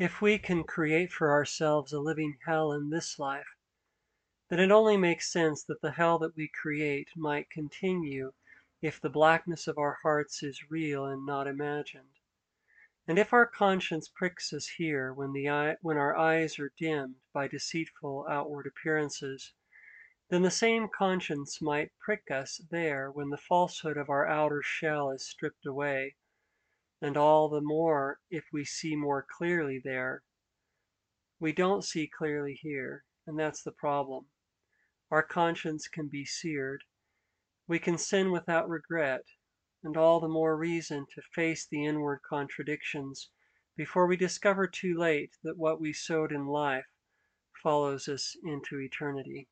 If we can create for ourselves a living hell in this life, then it only makes sense that the hell that we create might continue if the blackness of our hearts is real and not imagined. And if our conscience pricks us here when, the when our eyes are dimmed by deceitful outward appearances, then the same conscience might prick us there when the falsehood of our outer shell is stripped away and all the more if we see more clearly there. We don't see clearly here, and that's the problem. Our conscience can be seared. We can sin without regret, and all the more reason to face the inward contradictions before we discover too late that what we sowed in life follows us into eternity.